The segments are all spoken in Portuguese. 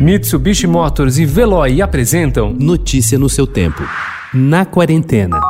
Mitsubishi Motors e Veloy apresentam Notícia no seu tempo. Na quarentena.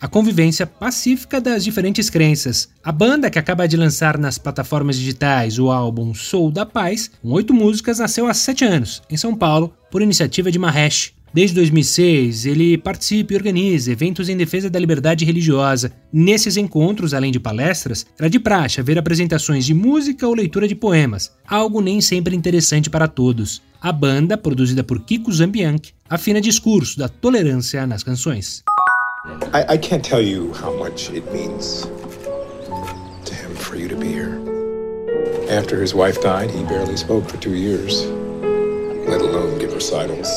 A convivência pacífica das diferentes crenças. A banda, que acaba de lançar nas plataformas digitais o álbum Sou da Paz, com oito músicas, nasceu há sete anos, em São Paulo, por iniciativa de Mahesh, Desde 2006, ele participa e organiza eventos em defesa da liberdade religiosa. Nesses encontros, além de palestras, era de praxe haver apresentações de música ou leitura de poemas, algo nem sempre interessante para todos. A banda, produzida por Kiko Zambianchi, afina discurso da tolerância nas canções. I, I can't tell you how much it means to him for you to be here. After his wife died, he barely spoke for two years, let alone give recitals.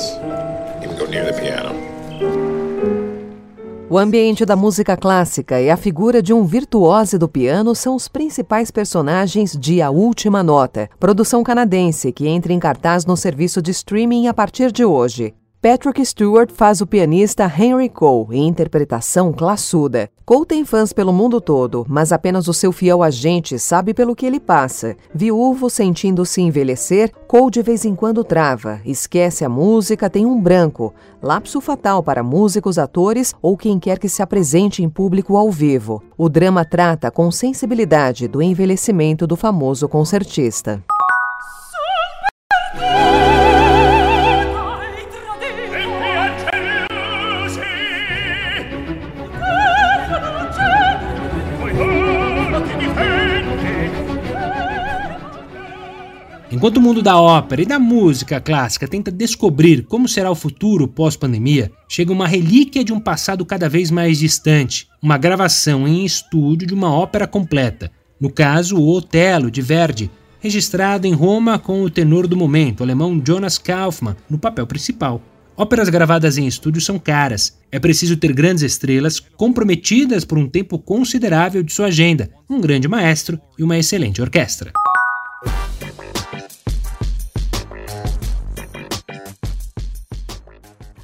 O ambiente da música clássica e a figura de um virtuose do piano são os principais personagens de A Última Nota, produção canadense que entra em cartaz no serviço de streaming a partir de hoje. Patrick Stewart faz o pianista Henry Cole em interpretação classuda. Cole tem fãs pelo mundo todo, mas apenas o seu fiel agente sabe pelo que ele passa. Viúvo, sentindo-se envelhecer, Cole de vez em quando trava, esquece a música, tem um branco. Lapso fatal para músicos, atores ou quem quer que se apresente em público ao vivo. O drama trata com sensibilidade do envelhecimento do famoso concertista. Enquanto o mundo da ópera e da música clássica tenta descobrir como será o futuro pós-pandemia, chega uma relíquia de um passado cada vez mais distante, uma gravação em estúdio de uma ópera completa, no caso o Otelo de Verdi, registrado em Roma com o tenor do momento, o alemão Jonas Kaufmann, no papel principal. Óperas gravadas em estúdio são caras. É preciso ter grandes estrelas comprometidas por um tempo considerável de sua agenda, um grande maestro e uma excelente orquestra.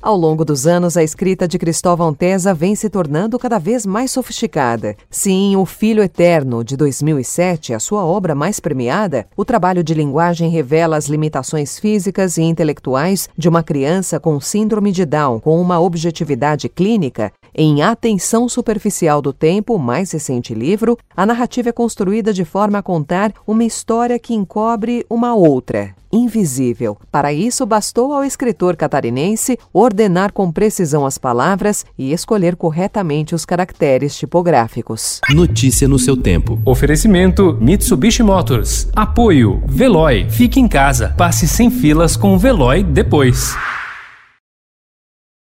Ao longo dos anos, a escrita de Cristóvão Tesa vem se tornando cada vez mais sofisticada. Sim, O Filho Eterno, de 2007, a sua obra mais premiada, o trabalho de linguagem revela as limitações físicas e intelectuais de uma criança com síndrome de Down com uma objetividade clínica. Em Atenção Superficial do Tempo, mais recente livro, a narrativa é construída de forma a contar uma história que encobre uma outra, invisível. Para isso, bastou ao escritor catarinense ordenar com precisão as palavras e escolher corretamente os caracteres tipográficos. Notícia no seu tempo. Oferecimento Mitsubishi Motors. Apoio Veloy. Fique em casa. Passe sem filas com o Veloy depois.